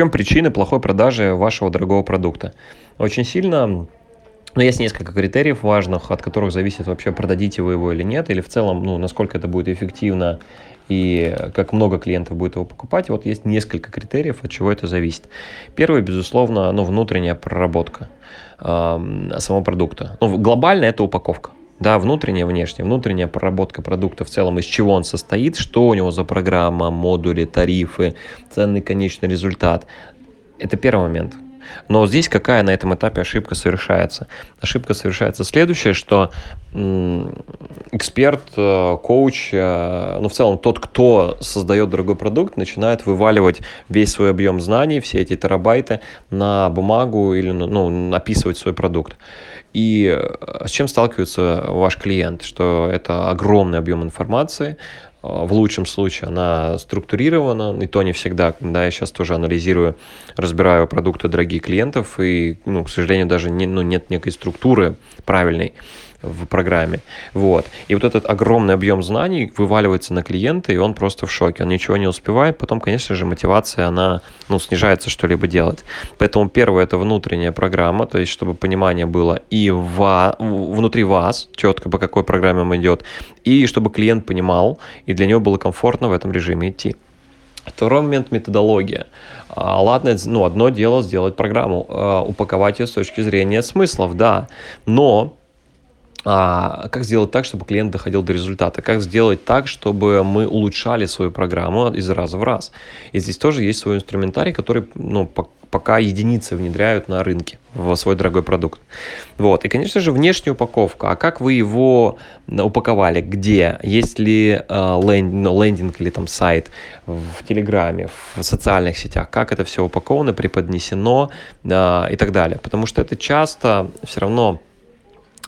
чем причина плохой продажи вашего дорогого продукта? Очень сильно но есть несколько критериев важных, от которых зависит вообще, продадите вы его или нет, или в целом, ну, насколько это будет эффективно и как много клиентов будет его покупать. Вот есть несколько критериев, от чего это зависит. Первый, безусловно, ну, внутренняя проработка э, самого продукта. Ну, глобально это упаковка. Да, внутренняя, внешняя. Внутренняя проработка продукта в целом, из чего он состоит, что у него за программа, модули, тарифы, ценный конечный результат. Это первый момент. Но здесь какая на этом этапе ошибка совершается? Ошибка совершается следующая, что эксперт, э, коуч, э, ну в целом тот, кто создает дорогой продукт, начинает вываливать весь свой объем знаний, все эти терабайты на бумагу или ну, описывать свой продукт. И э, с чем сталкивается ваш клиент? Что это огромный объем информации, в лучшем случае она структурирована, и то не всегда, да, я сейчас тоже анализирую, разбираю продукты дорогих клиентов, и, ну, к сожалению, даже не, ну, нет некой структуры правильной в программе. Вот. И вот этот огромный объем знаний вываливается на клиента, и он просто в шоке, он ничего не успевает. Потом, конечно же, мотивация, она ну, снижается что-либо делать. Поэтому первое – это внутренняя программа, то есть чтобы понимание было и во, внутри вас, четко по какой программе он идет, и чтобы клиент понимал, и для него было комфортно в этом режиме идти. Второй момент – методология. А, ладно, ну, одно дело сделать программу, а, упаковать ее с точки зрения смыслов, да, но а, как сделать так, чтобы клиент доходил до результата? Как сделать так, чтобы мы улучшали свою программу из раза в раз? И здесь тоже есть свой инструментарий, который ну, пока единицы внедряют на рынке в свой дорогой продукт. Вот. И, конечно же, внешняя упаковка. А как вы его упаковали? Где? Есть ли э, ленд, ну, лендинг или там сайт в Телеграме, в социальных сетях? Как это все упаковано, преподнесено э, и так далее? Потому что это часто все равно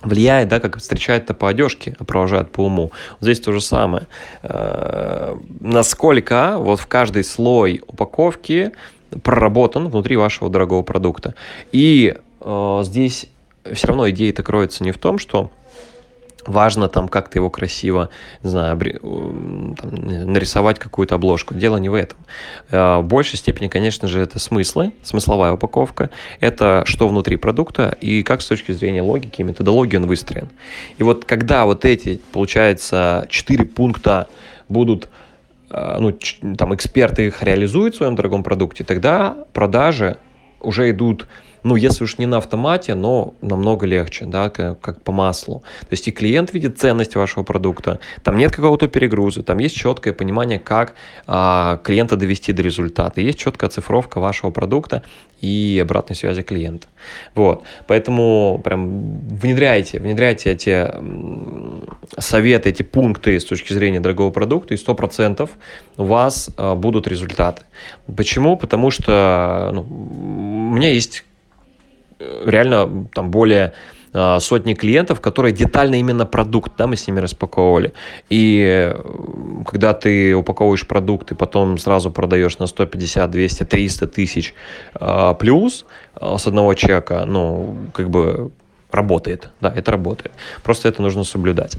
влияет, да, как встречают-то по одежке, а провожают по уму. Здесь то же самое. Э, насколько вот в каждый слой упаковки проработан внутри вашего дорогого продукта. И э, здесь все равно идея-то кроется не в том, что важно там как-то его красиво, не знаю, там, нарисовать какую-то обложку. Дело не в этом. Э, в большей степени, конечно же, это смыслы, смысловая упаковка, это что внутри продукта и как с точки зрения логики и методологии он выстроен. И вот когда вот эти, получается, четыре пункта будут э, ну, там эксперты их реализуют в своем дорогом продукте, тогда продажи уже идут ну, если уж не на автомате, но намного легче, да, как, как по маслу. То есть и клиент видит ценность вашего продукта, там нет какого-то перегруза, там есть четкое понимание, как а, клиента довести до результата, есть четкая цифровка вашего продукта и обратной связи клиента. Вот, поэтому прям внедряйте, внедряйте эти советы, эти пункты с точки зрения дорогого продукта, и 100% у вас а, будут результаты. Почему? Потому что ну, у меня есть реально там более а, сотни клиентов, которые детально именно продукт, да, мы с ними распаковывали. И э, когда ты упаковываешь продукт и потом сразу продаешь на 150, 200, 300 тысяч э, плюс э, с одного чека, ну, как бы работает, да, это работает. Просто это нужно соблюдать.